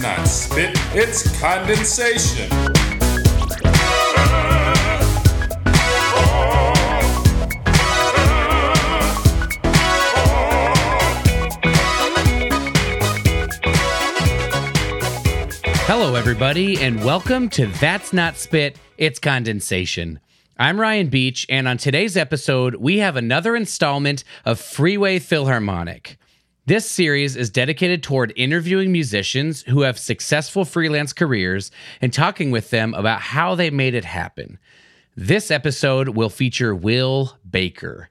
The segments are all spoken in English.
Not spit, it's condensation. Hello, everybody, and welcome to That's Not Spit, It's Condensation. I'm Ryan Beach, and on today's episode, we have another installment of Freeway Philharmonic. This series is dedicated toward interviewing musicians who have successful freelance careers and talking with them about how they made it happen. This episode will feature Will Baker.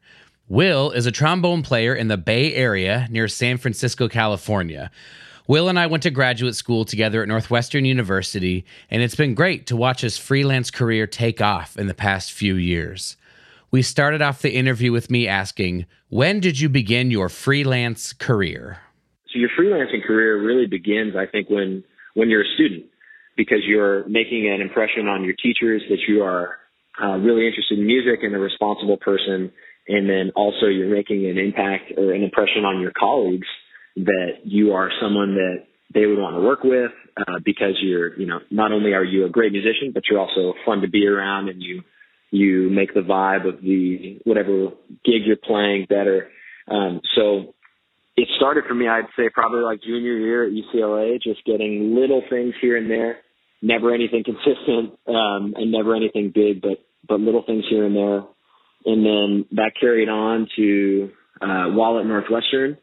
Will is a trombone player in the Bay Area near San Francisco, California. Will and I went to graduate school together at Northwestern University, and it's been great to watch his freelance career take off in the past few years. We started off the interview with me asking, When did you begin your freelance career? So, your freelancing career really begins, I think, when, when you're a student, because you're making an impression on your teachers that you are uh, really interested in music and a responsible person. And then also you're making an impact or an impression on your colleagues that you are someone that they would want to work with uh, because you're, you know, not only are you a great musician, but you're also fun to be around and you you make the vibe of the whatever gig you're playing better. Um, so it started for me, I'd say probably like junior year at UCLA, just getting little things here and there, never anything consistent, um, and never anything big, but, but little things here and there. And then that carried on to, uh, while at Northwestern,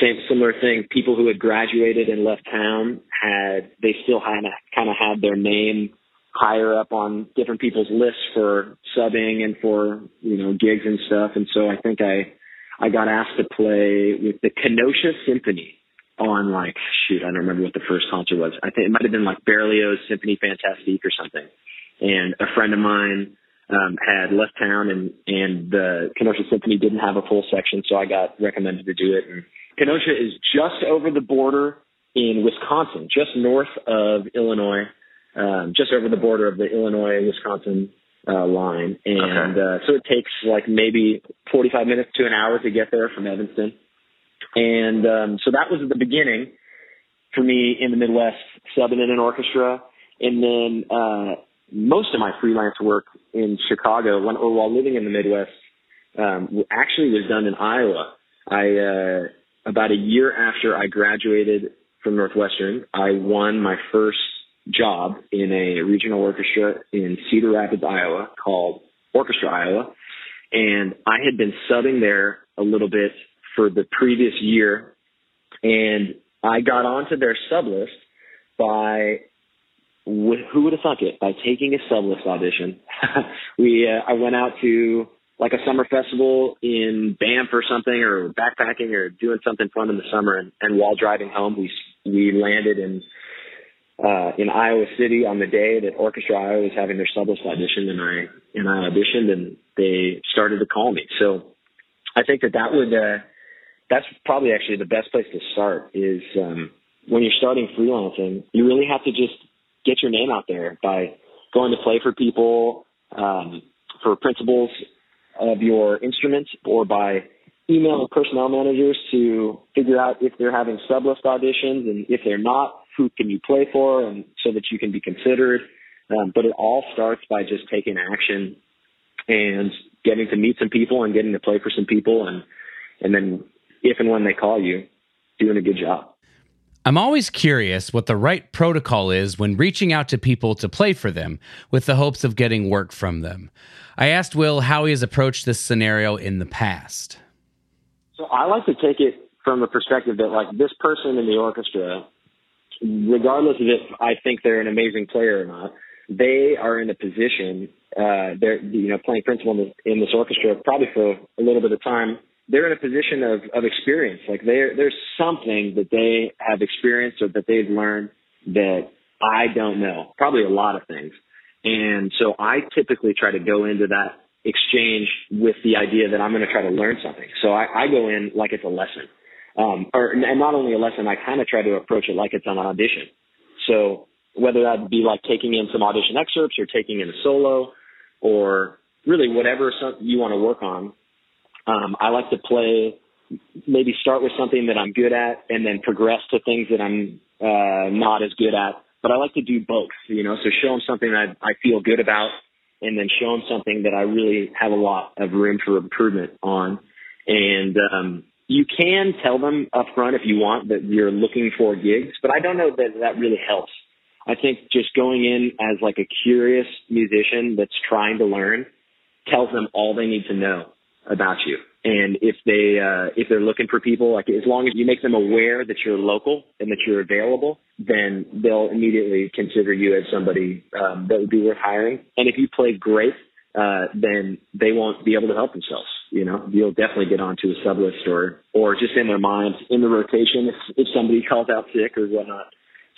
same similar thing. People who had graduated and left town had they still had kind of had their name higher up on different people's lists for subbing and for you know gigs and stuff. And so I think I I got asked to play with the Kenosha Symphony on like shoot I don't remember what the first concert was. I think it might have been like Berlioz Symphony Fantastique or something. And a friend of mine um, had left town and and the Kenosha Symphony didn't have a full section, so I got recommended to do it. And Kenosha is just over the border in Wisconsin, just north of Illinois, um, just over the border of the Illinois Wisconsin uh, line, and okay. uh, so it takes like maybe 45 minutes to an hour to get there from Evanston. And um, so that was the beginning for me in the Midwest, subbing in an orchestra, and then uh, most of my freelance work in Chicago, when, or while living in the Midwest, um, actually was done in Iowa. I uh, about a year after I graduated from Northwestern, I won my first job in a regional orchestra in Cedar Rapids, Iowa, called Orchestra Iowa, and I had been subbing there a little bit for the previous year, and I got onto their sub list by who would have thunk it by taking a sub list audition. we uh, I went out to like a summer festival in Banff or something, or backpacking, or doing something fun in the summer. And, and while driving home, we we landed in uh, in Iowa City on the day that Orchestra Iowa was having their sublist audition, and I and I auditioned, and they started to call me. So I think that that would uh, that's probably actually the best place to start is um, when you're starting freelancing. You really have to just get your name out there by going to play for people, um, for principals of your instruments, or by emailing personnel managers to figure out if they're having sublist auditions and if they're not, who can you play for and so that you can be considered. Um, but it all starts by just taking action and getting to meet some people and getting to play for some people and and then if and when they call you, doing a good job. I'm always curious what the right protocol is when reaching out to people to play for them with the hopes of getting work from them. I asked Will how he has approached this scenario in the past. So I like to take it from the perspective that, like, this person in the orchestra, regardless of if I think they're an amazing player or not, they are in a position, uh, they're, you know, playing principal in, the, in this orchestra probably for a little bit of time. They're in a position of, of experience. Like, they there's something that they have experienced or that they've learned that I don't know. Probably a lot of things. And so I typically try to go into that exchange with the idea that I'm going to try to learn something. So I, I go in like it's a lesson. Um, or, and not only a lesson, I kind of try to approach it like it's an audition. So whether that be like taking in some audition excerpts or taking in a solo or really whatever you want to work on, um, I like to play, maybe start with something that I'm good at and then progress to things that I'm uh, not as good at. But I like to do both, you know. So show them something that I feel good about, and then show them something that I really have a lot of room for improvement on. And um, you can tell them up front if you want that you're looking for gigs, but I don't know that that really helps. I think just going in as like a curious musician that's trying to learn tells them all they need to know about you. And if they uh, if they're looking for people, like as long as you make them aware that you're local and that you're available, then they'll immediately consider you as somebody um, that would be worth hiring. And if you play great, uh, then they won't be able to help themselves. You know, you'll definitely get onto a sub list or or just in their mind in the rotation if if somebody calls out sick or whatnot.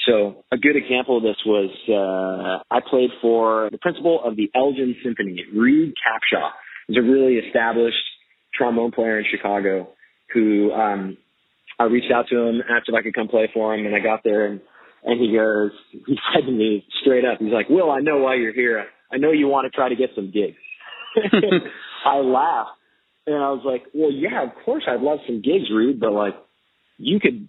So a good example of this was uh, I played for the principal of the Elgin Symphony, Reed Capshaw. He's a really established trombone player in Chicago who um, I reached out to him, asked if I could come play for him, and I got there and and he goes, he said to me straight up, he's like, Will, I know why you're here. I know you want to try to get some gigs. I laughed and I was like, well, yeah, of course I'd love some gigs, Reed, but like you could,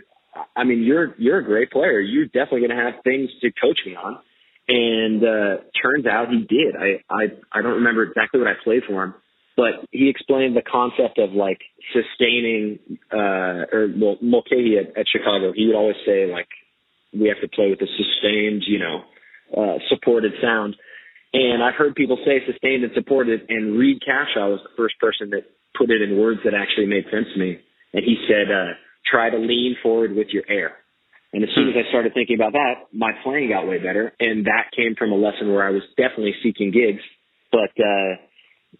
I mean, you're, you're a great player. You're definitely going to have things to coach me on. And, uh, turns out he did. I, I, I don't remember exactly what I played for him, but he explained the concept of like sustaining, uh, or well, Mulcahy at, at Chicago, he would always say like, we have to play with a sustained, you know, uh, supported sound. And I've heard people say sustained and supported, and Reed Capshaw was the first person that put it in words that actually made sense to me. And he said, uh, try to lean forward with your air. And as soon as I started thinking about that, my playing got way better. And that came from a lesson where I was definitely seeking gigs, but, uh,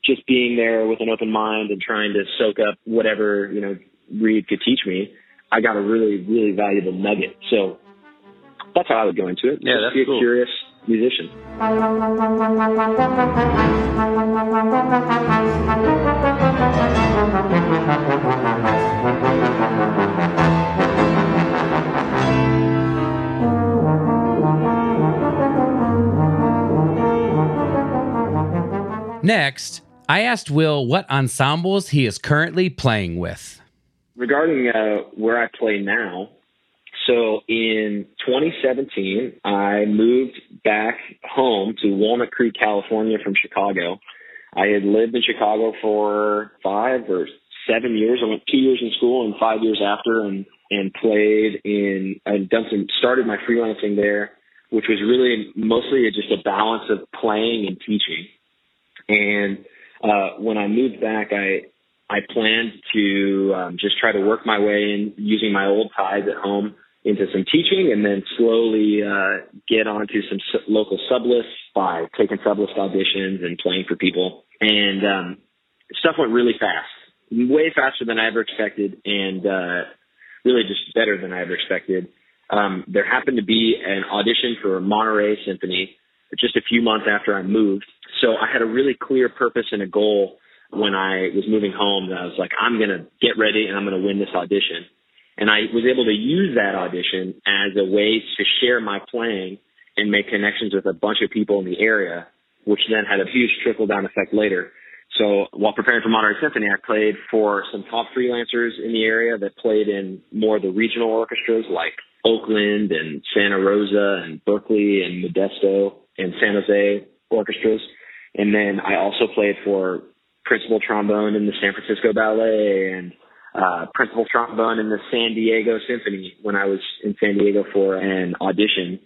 just being there with an open mind and trying to soak up whatever, you know, Reed could teach me, I got a really, really valuable nugget. So that's how I would go into it. Yeah, Just that's be cool. curious musician. Next, I asked Will what ensembles he is currently playing with. regarding uh, where I play now, so in 2017, I moved back home to Walnut Creek, California from Chicago. I had lived in Chicago for five or seven years. I went two years in school and five years after and, and played in, I'd done some, started my freelancing there, which was really mostly just a balance of playing and teaching. And, uh, when I moved back, I, I planned to um, just try to work my way in using my old ties at home into some teaching and then slowly uh, get onto some local sublists by taking sublist auditions and playing for people. And um, stuff went really fast, way faster than I ever expected and uh, really just better than I ever expected. Um, there happened to be an audition for a Monterey Symphony just a few months after I moved. So I had a really clear purpose and a goal when I was moving home that I was like, I'm going to get ready and I'm going to win this audition. And I was able to use that audition as a way to share my playing and make connections with a bunch of people in the area, which then had a huge trickle down effect later. So while preparing for Monterey Symphony, I played for some top freelancers in the area that played in more of the regional orchestras like Oakland and Santa Rosa and Berkeley and Modesto and San Jose orchestras. And then I also played for principal trombone in the San Francisco Ballet and uh, principal trombone in the San Diego Symphony when I was in San Diego for an audition.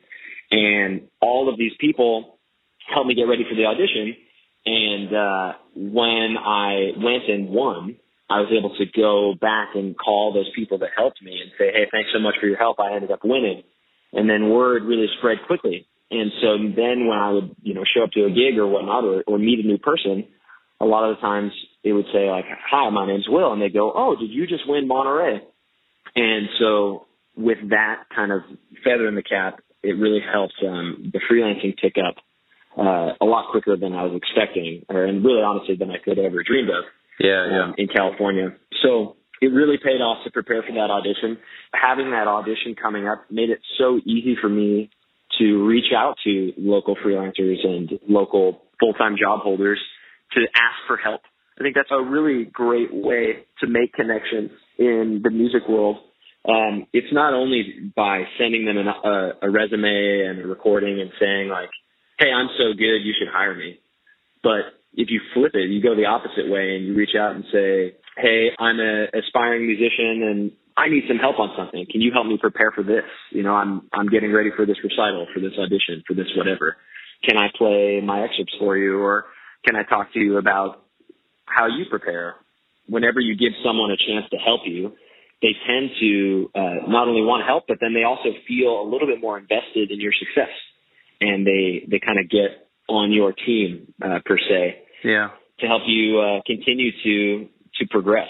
And all of these people helped me get ready for the audition. And uh, when I went and won, I was able to go back and call those people that helped me and say, hey, thanks so much for your help. I ended up winning. And then word really spread quickly. And so then when I would, you know, show up to a gig or whatnot or, or meet a new person, a lot of the times it would say like, hi, my name's Will. And they go, oh, did you just win Monterey? And so with that kind of feather in the cap, it really helped um, the freelancing pick up uh, a lot quicker than I was expecting, or and really honestly than I could have ever dreamed of Yeah, yeah. um, in California. So it really paid off to prepare for that audition. Having that audition coming up made it so easy for me to reach out to local freelancers and local full-time job holders to ask for help. I think that's a really great way to make connections in the music world um, it's not only by sending them an, a, a resume and a recording and saying like, "Hey, I'm so good, you should hire me," but if you flip it, you go the opposite way and you reach out and say, "Hey, I'm an aspiring musician and I need some help on something. Can you help me prepare for this? You know, I'm I'm getting ready for this recital, for this audition, for this whatever. Can I play my excerpts for you, or can I talk to you about how you prepare?" Whenever you give someone a chance to help you, they tend to uh, not only want help, but then they also feel a little bit more invested in your success, and they they kind of get on your team uh, per se. Yeah. To help you uh, continue to to progress.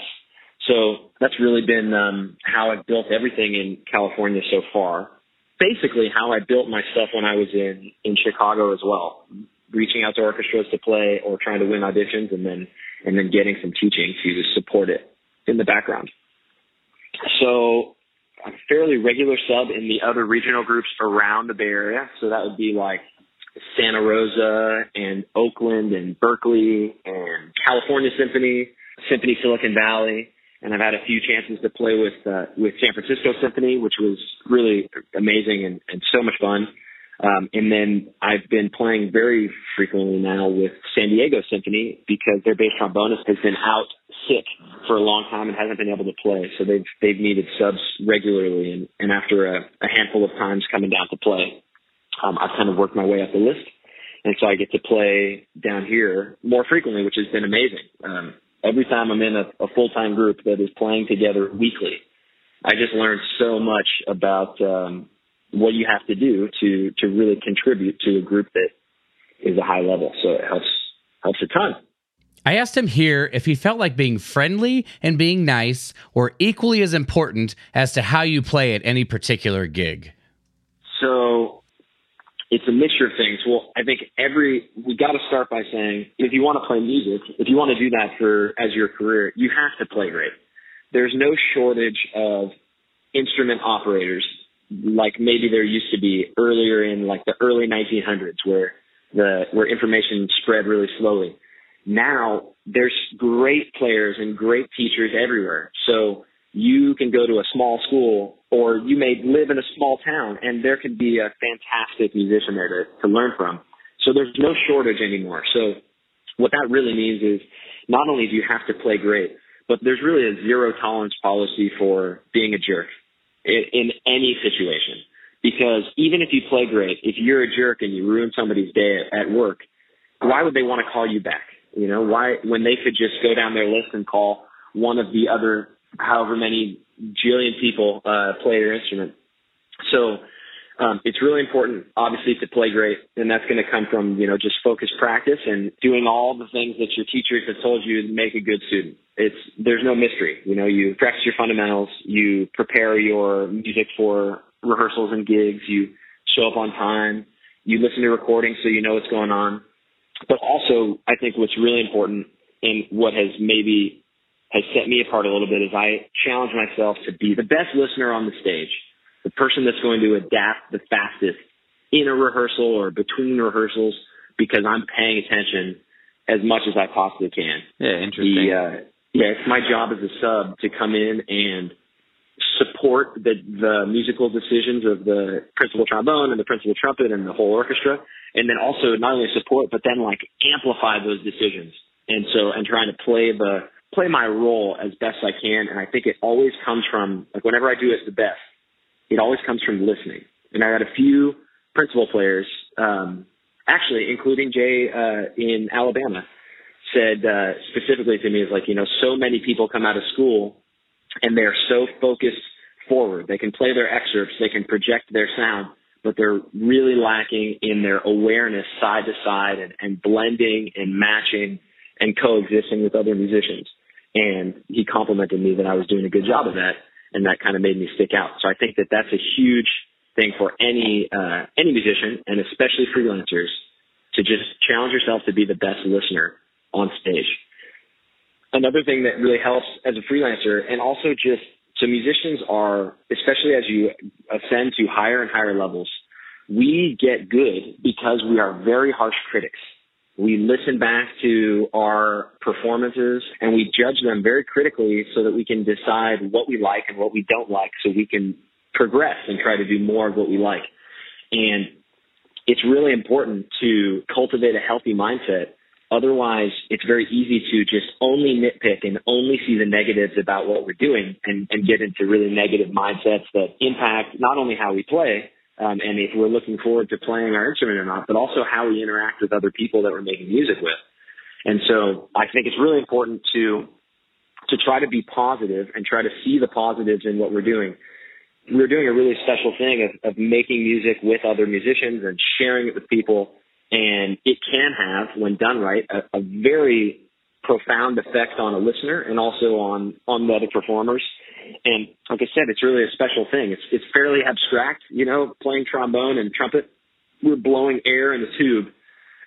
So that's really been um, how I've built everything in California so far. Basically, how I built my stuff when I was in in Chicago as well, reaching out to orchestras to play or trying to win auditions, and then and then getting some teaching to support it in the background. So I'm fairly regular sub in the other regional groups around the Bay Area. So that would be like Santa Rosa and Oakland and Berkeley and California Symphony, Symphony Silicon Valley. And I've had a few chances to play with, uh, with San Francisco Symphony, which was really amazing and, and so much fun. Um, and then I've been playing very frequently now with San Diego Symphony because their bass trombonist has been out sick for a long time and hasn't been able to play. So they've they've needed subs regularly, and and after a, a handful of times coming down to play, um, I've kind of worked my way up the list, and so I get to play down here more frequently, which has been amazing. Um, every time I'm in a, a full time group that is playing together weekly, I just learned so much about um, what you have to do to to really contribute to a group that is a high level. So it helps helps a ton. I asked him here if he felt like being friendly and being nice were equally as important as to how you play at any particular gig. So it's a mixture of things. Well, I think every we got to start by saying if you want to play music, if you want to do that for as your career, you have to play great. There's no shortage of instrument operators like maybe there used to be earlier in like the early 1900s where the where information spread really slowly. Now there's great players and great teachers everywhere. So you can go to a small school or you may live in a small town and there could be a fantastic musician there to, to learn from. So there's no shortage anymore. So what that really means is not only do you have to play great, but there's really a zero tolerance policy for being a jerk in, any situation. Because even if you play great, if you're a jerk and you ruin somebody's day at work, why would they want to call you back? You know, why when they could just go down their list and call one of the other however many jillion people uh, play their instrument. So um, it's really important, obviously, to play great, and that's going to come from you know just focused practice and doing all the things that your teachers have told you to make a good student. It's there's no mystery. You know, you practice your fundamentals, you prepare your music for rehearsals and gigs, you show up on time, you listen to recordings so you know what's going on. But also, I think what's really important and what has maybe has set me apart a little bit is I challenge myself to be the best listener on the stage the person that's going to adapt the fastest in a rehearsal or between rehearsals because I'm paying attention as much as I possibly can. Yeah, interesting. The, uh, yeah, it's my job as a sub to come in and support the the musical decisions of the principal trombone and the principal trumpet and the whole orchestra, and then also not only support but then like amplify those decisions. And so, and trying to play the play my role as best I can. And I think it always comes from like whenever I do it the best, it always comes from listening. And I had a few principal players, um, actually, including Jay uh, in Alabama, said uh, specifically to me is like, you know, so many people come out of school and they're so focused forward. They can play their excerpts, they can project their sound, but they're really lacking in their awareness side to side and, and blending and matching and coexisting with other musicians. And he complimented me that I was doing a good job of that and that kind of made me stick out. So I think that that's a huge thing for any uh, any musician, and especially freelancers, to just challenge yourself to be the best listener on stage. Another thing that really helps as a freelancer, and also just so musicians are, especially as you ascend to higher and higher levels, we get good because we are very harsh critics. We listen back to our performances and we judge them very critically so that we can decide what we like and what we don't like so we can progress and try to do more of what we like. And it's really important to cultivate a healthy mindset. Otherwise, it's very easy to just only nitpick and only see the negatives about what we're doing and, and get into really negative mindsets that impact not only how we play, um, and if we're looking forward to playing our instrument or not, but also how we interact with other people that we're making music with. And so I think it's really important to to try to be positive and try to see the positives in what we're doing. We're doing a really special thing of, of making music with other musicians and sharing it with people. And it can have, when done right, a, a very profound effect on a listener and also on on the other performers. And like I said, it's really a special thing. It's it's fairly abstract, you know, playing trombone and trumpet. We're blowing air in a tube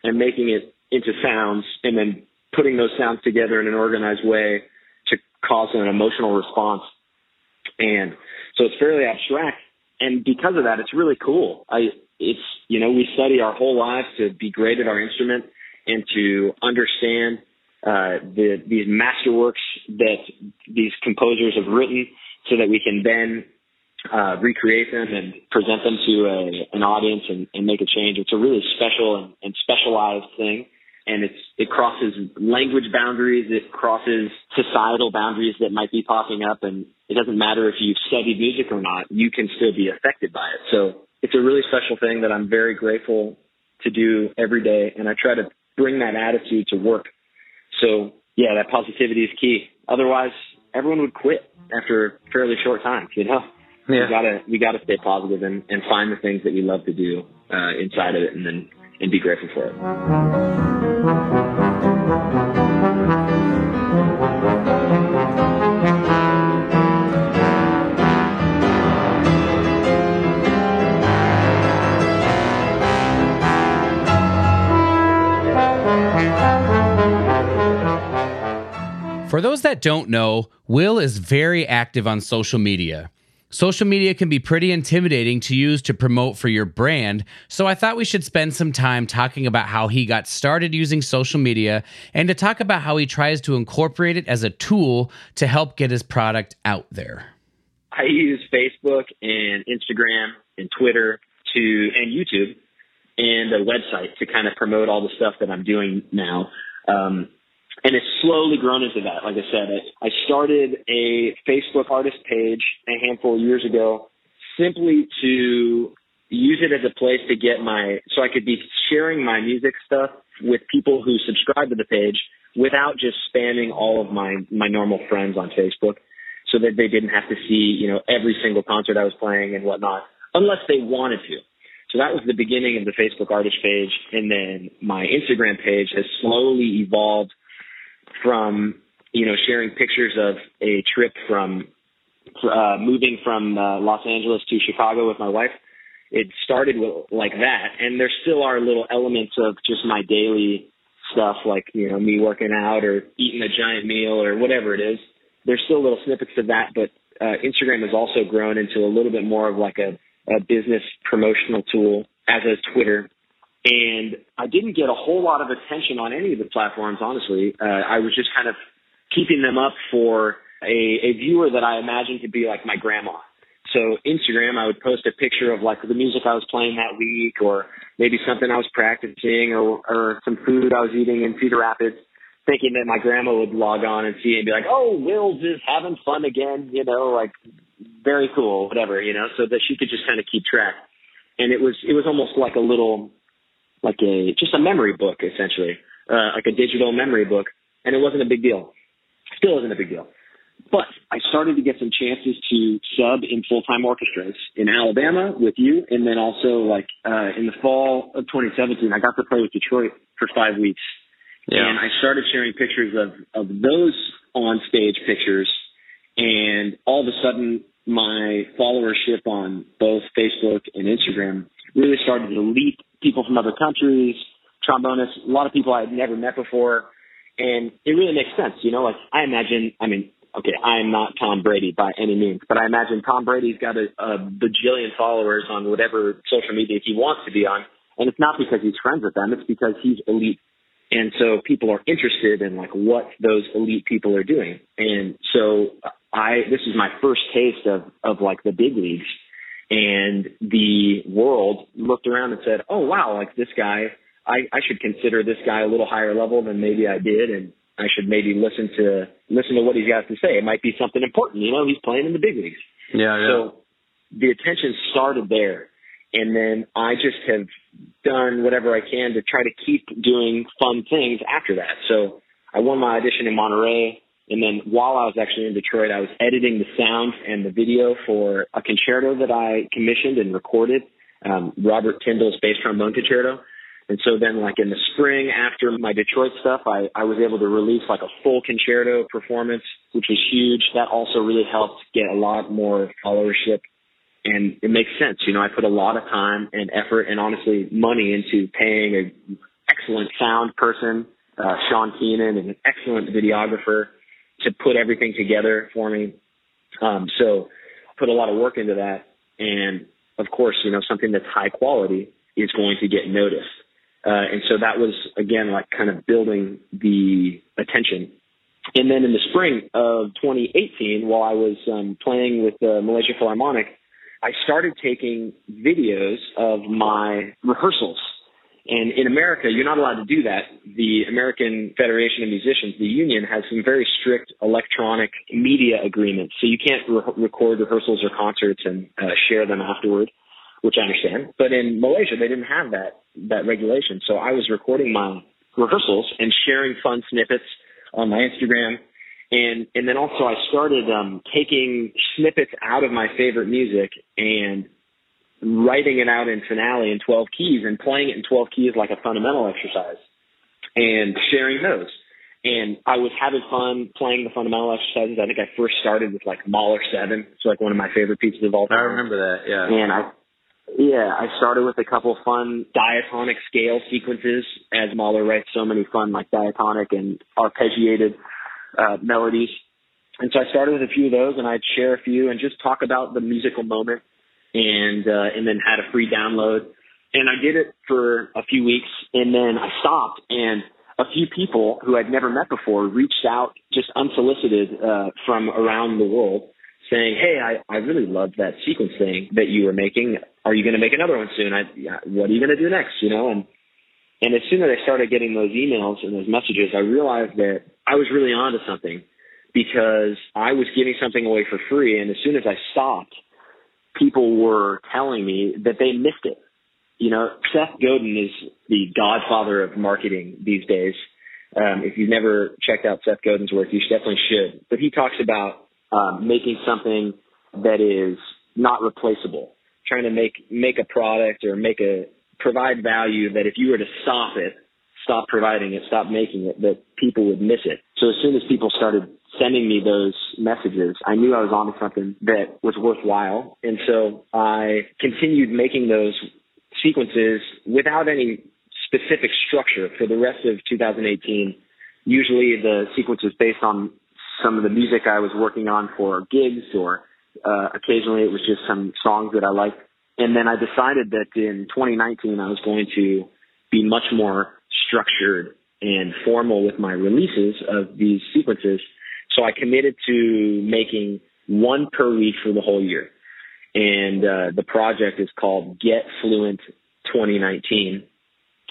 and making it into sounds and then putting those sounds together in an organized way to cause an emotional response. And so it's fairly abstract. And because of that, it's really cool. I, it's, you know, we study our whole lives to be great at our instrument and to understand uh, the, these masterworks that these composers have written so that we can then uh, recreate them and present them to a, an audience and, and, make a change. It's a really special and, and, specialized thing. And it's, it crosses language boundaries. It crosses societal boundaries that might be popping up. And it doesn't matter if you've studied music or not, you can still be affected by it. So it's a really special thing that I'm very grateful to do every day. And I try to bring that attitude to work so yeah, that positivity is key. Otherwise, everyone would quit after a fairly short time. You know, yeah. we gotta we gotta stay positive and and find the things that we love to do uh, inside of it, and then and be grateful for it. For those that don't know, Will is very active on social media. Social media can be pretty intimidating to use to promote for your brand, so I thought we should spend some time talking about how he got started using social media and to talk about how he tries to incorporate it as a tool to help get his product out there. I use Facebook and Instagram and Twitter to and YouTube and a website to kind of promote all the stuff that I'm doing now. Um, and it's slowly grown into that. Like I said, I started a Facebook artist page a handful of years ago simply to use it as a place to get my, so I could be sharing my music stuff with people who subscribe to the page without just spamming all of my, my normal friends on Facebook so that they didn't have to see, you know, every single concert I was playing and whatnot, unless they wanted to. So that was the beginning of the Facebook artist page. And then my Instagram page has slowly evolved from you know sharing pictures of a trip from uh, moving from uh, Los Angeles to Chicago with my wife. It started with, like that, and there still are little elements of just my daily stuff, like you know me working out or eating a giant meal or whatever it is. There's still little snippets of that, but uh, Instagram has also grown into a little bit more of like a, a business promotional tool, as is Twitter. And I didn't get a whole lot of attention on any of the platforms, honestly. Uh, I was just kind of keeping them up for a, a viewer that I imagined to be like my grandma. So Instagram, I would post a picture of like the music I was playing that week or maybe something I was practicing or, or some food I was eating in Cedar Rapids thinking that my grandma would log on and see and be like, oh, Will's is having fun again, you know, like very cool, whatever, you know, so that she could just kind of keep track. And it was, it was almost like a little like a just a memory book essentially, uh, like a digital memory book, and it wasn't a big deal. Still isn't a big deal. But I started to get some chances to sub in full time orchestras in Alabama with you, and then also like uh, in the fall of 2017, I got to play with Detroit for five weeks, yeah. and I started sharing pictures of of those on stage pictures, and all of a sudden my followership on both Facebook and Instagram really started to leap people from other countries, trombonists, a lot of people I had never met before. And it really makes sense, you know, like I imagine, I mean, okay, I am not Tom Brady by any means, but I imagine Tom Brady's got a, a bajillion followers on whatever social media he wants to be on. And it's not because he's friends with them. It's because he's elite And so people are interested in like what those elite people are doing. And so I, this is my first taste of, of like the big leagues and the world looked around and said, Oh wow, like this guy, I, I should consider this guy a little higher level than maybe I did. And I should maybe listen to, listen to what he's got to say. It might be something important. You know, he's playing in the big leagues. Yeah. yeah. So the attention started there. And then I just have done whatever I can to try to keep doing fun things after that. So I won my audition in Monterey. And then while I was actually in Detroit, I was editing the sound and the video for a concerto that I commissioned and recorded, um, Robert Tyndall's bass trombone concerto. And so then like in the spring after my Detroit stuff, I, I was able to release like a full concerto performance, which was huge. That also really helped get a lot more followership and it makes sense. You know, I put a lot of time and effort and honestly money into paying an excellent sound person, uh, Sean Keenan, and an excellent videographer to put everything together for me. Um, so put a lot of work into that. And of course, you know, something that's high quality is going to get noticed. Uh, and so that was again like kind of building the attention. And then in the spring of 2018, while I was um, playing with the Malaysia Philharmonic, I started taking videos of my rehearsals. And in America, you're not allowed to do that. The American Federation of Musicians, the union, has some very strict electronic media agreements. So you can't re- record rehearsals or concerts and uh, share them afterward, which I understand. But in Malaysia, they didn't have that that regulation. So I was recording my rehearsals and sharing fun snippets on my Instagram and and then also I started um, taking snippets out of my favorite music and writing it out in finale in 12 keys and playing it in 12 keys like a fundamental exercise and sharing those. And I was having fun playing the fundamental exercises. I think I first started with like Mahler 7. It's like one of my favorite pieces of all time. I remember that, yeah. And I, yeah, I started with a couple of fun diatonic scale sequences as Mahler writes so many fun like diatonic and arpeggiated uh, melodies. And so I started with a few of those, and I'd share a few and just talk about the musical moment, and uh, and then had a free download. And I did it for a few weeks, and then I stopped. And a few people who I'd never met before reached out, just unsolicited, uh, from around the world, saying, "Hey, I I really loved that sequence thing that you were making. Are you going to make another one soon? I, what are you going to do next? You know?" And and as soon as I started getting those emails and those messages, I realized that I was really onto something because I was giving something away for free. And as soon as I stopped, people were telling me that they missed it. You know, Seth Godin is the godfather of marketing these days. Um, if you've never checked out Seth Godin's work, you definitely should. But he talks about um, making something that is not replaceable, trying to make make a product or make a provide value that if you were to stop it, stop providing it, stop making it, that people would miss it. So as soon as people started sending me those messages, I knew I was onto something that was worthwhile. And so I continued making those sequences without any specific structure for the rest of 2018. Usually the sequence was based on some of the music I was working on for gigs or uh, occasionally it was just some songs that I liked. And then I decided that in 2019 I was going to be much more structured and formal with my releases of these sequences. So I committed to making one per week for the whole year. And uh, the project is called Get Fluent 2019.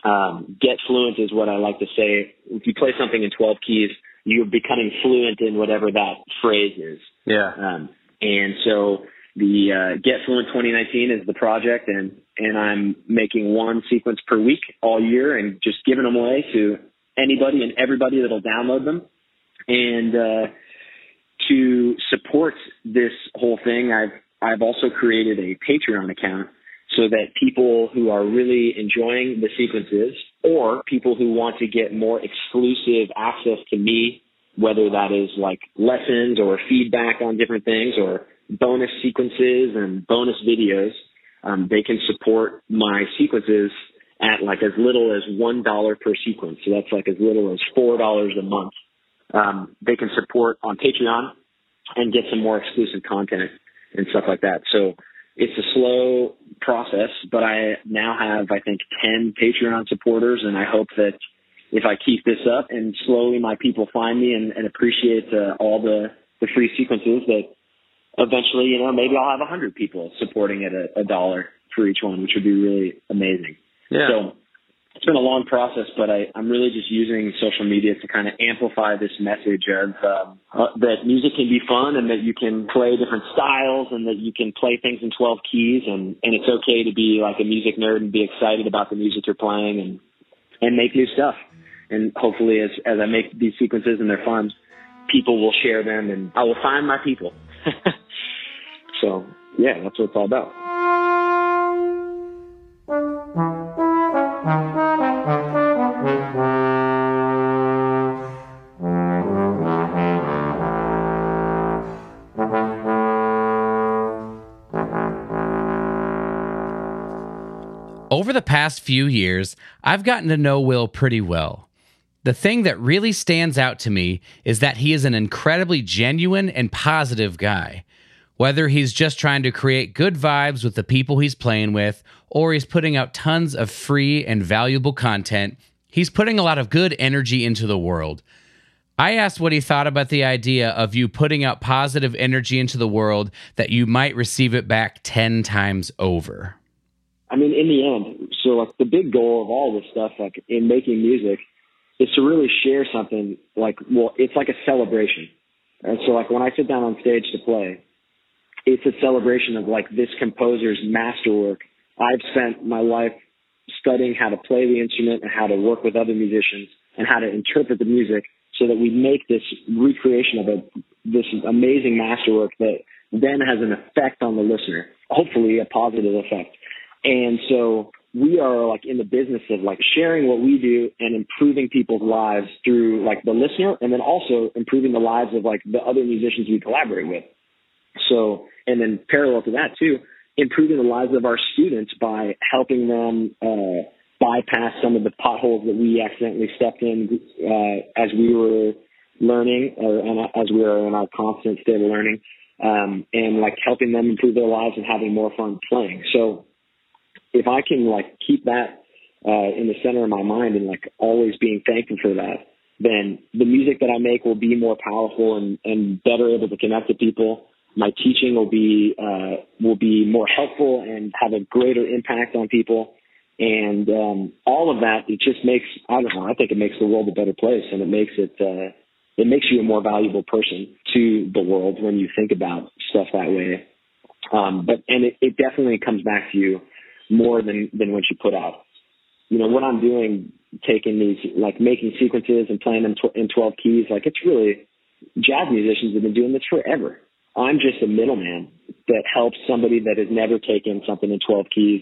Um, get fluent is what I like to say. If you play something in 12 keys, you're becoming fluent in whatever that phrase is. Yeah. Um, and so the uh, Get Fluent 2019 is the project, and and I'm making one sequence per week all year, and just giving them away to anybody and everybody that'll download them. And uh, to support this whole thing, I've I've also created a Patreon account so that people who are really enjoying the sequences or people who want to get more exclusive access to me, whether that is like lessons or feedback on different things or bonus sequences and bonus videos. Um, they can support my sequences at like as little as one dollar per sequence. So that's like as little as four dollars a month. Um, they can support on Patreon and get some more exclusive content and stuff like that. So it's a slow process, but I now have I think ten Patreon supporters, and I hope that if I keep this up and slowly my people find me and, and appreciate uh, all the, the free sequences that eventually, you know, maybe I'll have hundred people supporting at a, a dollar for each one, which would be really amazing. Yeah. So it's been a long process, but I, I'm really just using social media to kind of amplify this message of um, uh, that music can be fun and that you can play different styles and that you can play things in 12 keys and, and it's okay to be like a music nerd and be excited about the music you're playing and, and make new stuff. And hopefully as, as I make these sequences and they're fun, people will share them and I will find my people. so yeah, that's what it's all about. Past few years, I've gotten to know Will pretty well. The thing that really stands out to me is that he is an incredibly genuine and positive guy. Whether he's just trying to create good vibes with the people he's playing with, or he's putting out tons of free and valuable content, he's putting a lot of good energy into the world. I asked what he thought about the idea of you putting out positive energy into the world that you might receive it back 10 times over. I mean, in the end, so like the big goal of all this stuff, like in making music, is to really share something like, well, it's like a celebration. And so like when I sit down on stage to play, it's a celebration of like this composer's masterwork. I've spent my life studying how to play the instrument and how to work with other musicians and how to interpret the music so that we make this recreation of a, this amazing masterwork that then has an effect on the listener, hopefully a positive effect. And so we are like in the business of like sharing what we do and improving people's lives through like the listener and then also improving the lives of like the other musicians we collaborate with. So, and then parallel to that too, improving the lives of our students by helping them, uh, bypass some of the potholes that we accidentally stepped in, uh, as we were learning or and as we were in our constant state of learning. Um, and like helping them improve their lives and having more fun playing. So if I can like keep that uh, in the center of my mind and like always being thankful for that, then the music that I make will be more powerful and, and better able to connect to people. My teaching will be uh, will be more helpful and have a greater impact on people. And um, all of that, it just makes I don't know. I think it makes the world a better place, and it makes it uh, it makes you a more valuable person to the world when you think about stuff that way. Um, but and it, it definitely comes back to you more than than what she put out. You know what I'm doing, taking these like making sequences and playing them tw- in 12 keys. Like it's really jazz musicians have been doing this forever. I'm just a middleman that helps somebody that has never taken something in 12 keys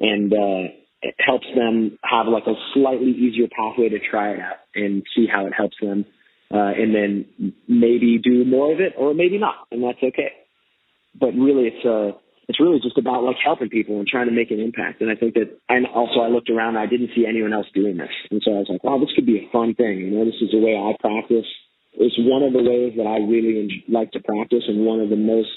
and uh, it helps them have like a slightly easier pathway to try it out and see how it helps them. Uh, and then maybe do more of it or maybe not, and that's okay. But really, it's a uh, it's really just about like helping people and trying to make an impact. And I think that, and also I looked around, and I didn't see anyone else doing this. And so I was like, wow, this could be a fun thing. You know, this is the way I practice. It's one of the ways that I really like to practice and one of the most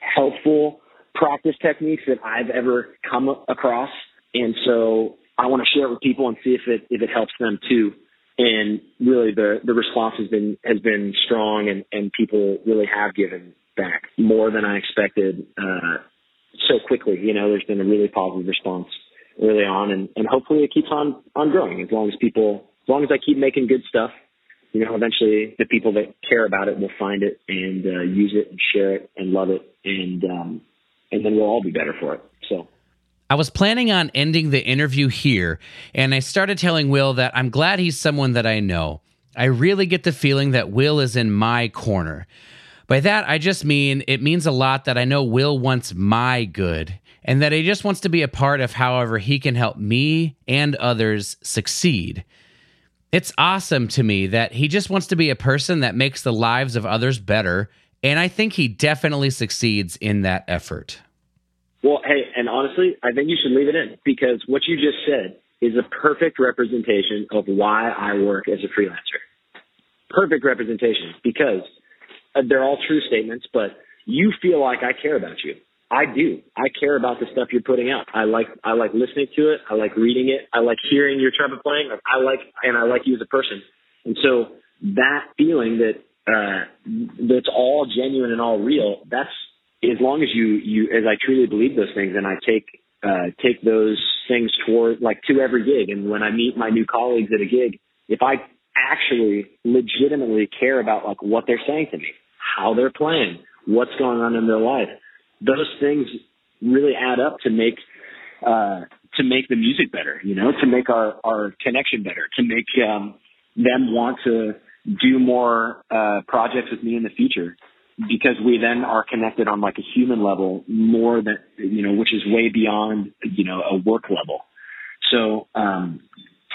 helpful practice techniques that I've ever come across. And so I want to share it with people and see if it, if it helps them too. And really the, the response has been, has been strong and, and people really have given back more than I expected. Uh, so quickly. You know, there's been a really positive response early on, and, and hopefully it keeps on on growing as long as people, as long as I keep making good stuff. You know, eventually the people that care about it will find it and uh, use it and share it and love it, and um, and then we'll all be better for it. So. I was planning on ending the interview here, and I started telling Will that I'm glad he's someone that I know. I really get the feeling that Will is in my corner. By that, I just mean it means a lot that I know Will wants my good and that he just wants to be a part of however he can help me and others succeed. It's awesome to me that he just wants to be a person that makes the lives of others better, and I think he definitely succeeds in that effort. Well, hey, and honestly, I think you should leave it in because what you just said is a perfect representation of why I work as a freelancer. Perfect representation because they're all true statements, but you feel like I care about you. I do. I care about the stuff you're putting out. I like I like listening to it. I like reading it. I like hearing your trumpet playing. I like and I like you as a person. And so that feeling that uh, that's all genuine and all real. That's as long as you you as I truly believe those things, and I take uh, take those things toward like to every gig. And when I meet my new colleagues at a gig, if I actually legitimately care about like what they're saying to me, how they're playing, what's going on in their life, those things really add up to make uh, to make the music better. You know, to make our our connection better, to make um, them want to do more uh, projects with me in the future because we then are connected on like a human level more than you know which is way beyond you know a work level so um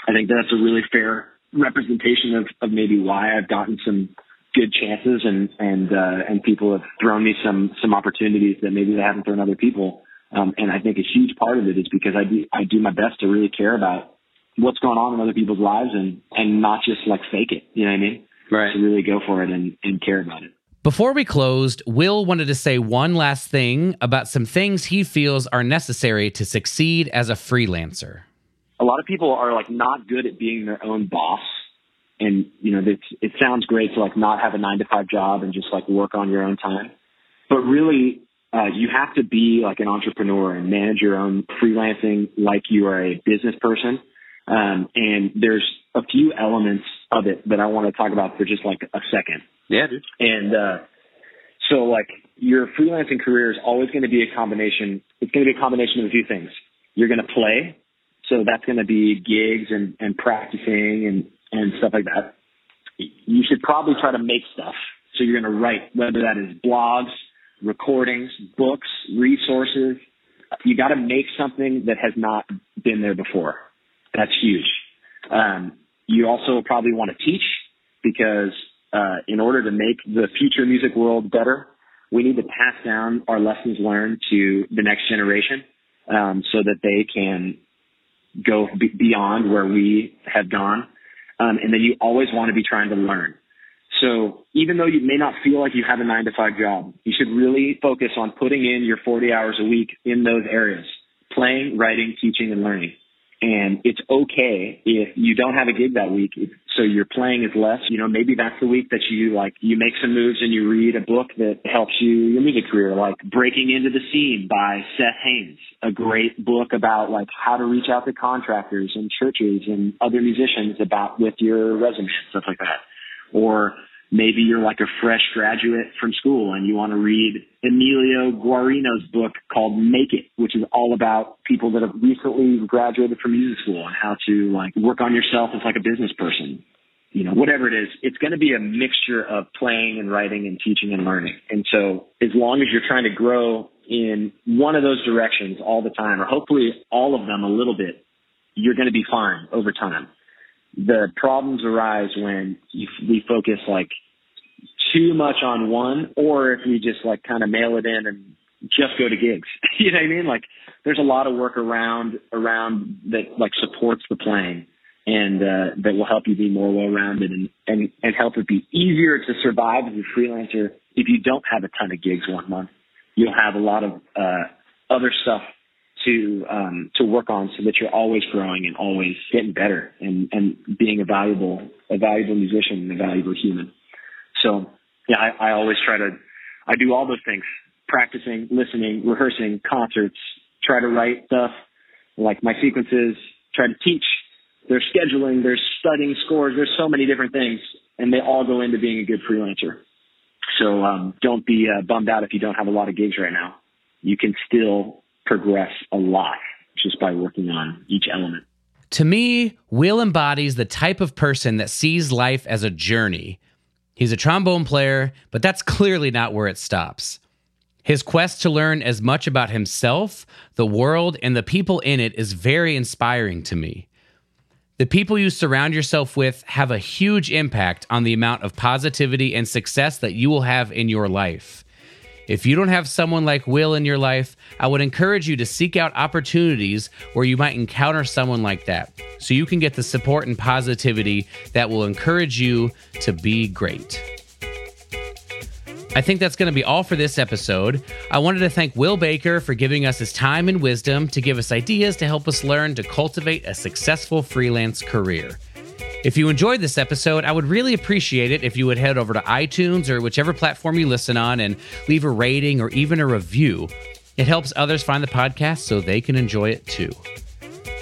i think that's a really fair representation of, of maybe why i've gotten some good chances and and uh and people have thrown me some some opportunities that maybe they haven't thrown other people. Um and i think a huge part of it is because i do i do my best to really care about what's going on in other people's lives and and not just like fake it. You know what i mean? Right. To really go for it and and care about it. Before we closed, Will wanted to say one last thing about some things he feels are necessary to succeed as a freelancer. A lot of people are like not good at being their own boss. And, you know, it sounds great to like not have a nine to five job and just like work on your own time. But really, uh, you have to be like an entrepreneur and manage your own freelancing like you are a business person. Um, and there's a few elements of it that I want to talk about for just like a second. Yeah, dude. And uh, so, like, your freelancing career is always going to be a combination. It's going to be a combination of a few things. You're going to play, so that's going to be gigs and, and practicing and, and stuff like that. You should probably try to make stuff. So you're going to write, whether that is blogs, recordings, books, resources. You got to make something that has not been there before. That's huge. Um, you also probably want to teach because uh, in order to make the future music world better, we need to pass down our lessons learned to the next generation um, so that they can go b- beyond where we have gone. Um, and then you always want to be trying to learn. So even though you may not feel like you have a nine to five job, you should really focus on putting in your 40 hours a week in those areas, playing, writing, teaching, and learning. And it's okay if you don't have a gig that week. So your playing is less. You know, maybe that's the week that you like, you make some moves and you read a book that helps you, your music career, like Breaking Into the Scene by Seth Haines, a great book about like how to reach out to contractors and churches and other musicians about with your resume, and stuff like that. Or maybe you're like a fresh graduate from school and you want to read Emilio Guarino's book called Make It, which is all about people that have recently graduated from music school and how to like work on yourself as like a business person. You know, whatever it is, it's going to be a mixture of playing and writing and teaching and learning. And so as long as you're trying to grow in one of those directions all the time, or hopefully all of them a little bit, you're going to be fine over time the problems arise when you, we focus like too much on one, or if we just like kind of mail it in and just go to gigs. you know what I mean? Like there's a lot of work around around that like supports the playing and uh, that will help you be more well rounded and, and and help it be easier to survive as a freelancer if you don't have a ton of gigs one month. You'll have a lot of uh, other stuff to um, to work on so that you're always growing and always getting better and and being a valuable a valuable musician and a valuable human. So yeah, I, I always try to I do all those things: practicing, listening, rehearsing, concerts, try to write stuff like my sequences, try to teach. There's scheduling, there's studying scores, there's so many different things, and they all go into being a good freelancer. So um, don't be uh, bummed out if you don't have a lot of gigs right now. You can still progress a lot just by working on each element. To me, Will embodies the type of person that sees life as a journey. He's a trombone player, but that's clearly not where it stops. His quest to learn as much about himself, the world, and the people in it is very inspiring to me. The people you surround yourself with have a huge impact on the amount of positivity and success that you will have in your life. If you don't have someone like Will in your life, I would encourage you to seek out opportunities where you might encounter someone like that so you can get the support and positivity that will encourage you to be great. I think that's going to be all for this episode. I wanted to thank Will Baker for giving us his time and wisdom to give us ideas to help us learn to cultivate a successful freelance career. If you enjoyed this episode, I would really appreciate it if you would head over to iTunes or whichever platform you listen on and leave a rating or even a review. It helps others find the podcast so they can enjoy it too.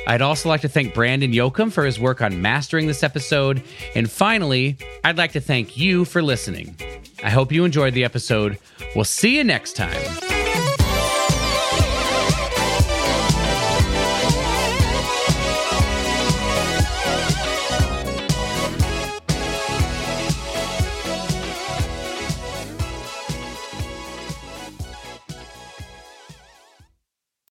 I'd also like to thank Brandon Yoakum for his work on mastering this episode. And finally, I'd like to thank you for listening. I hope you enjoyed the episode. We'll see you next time.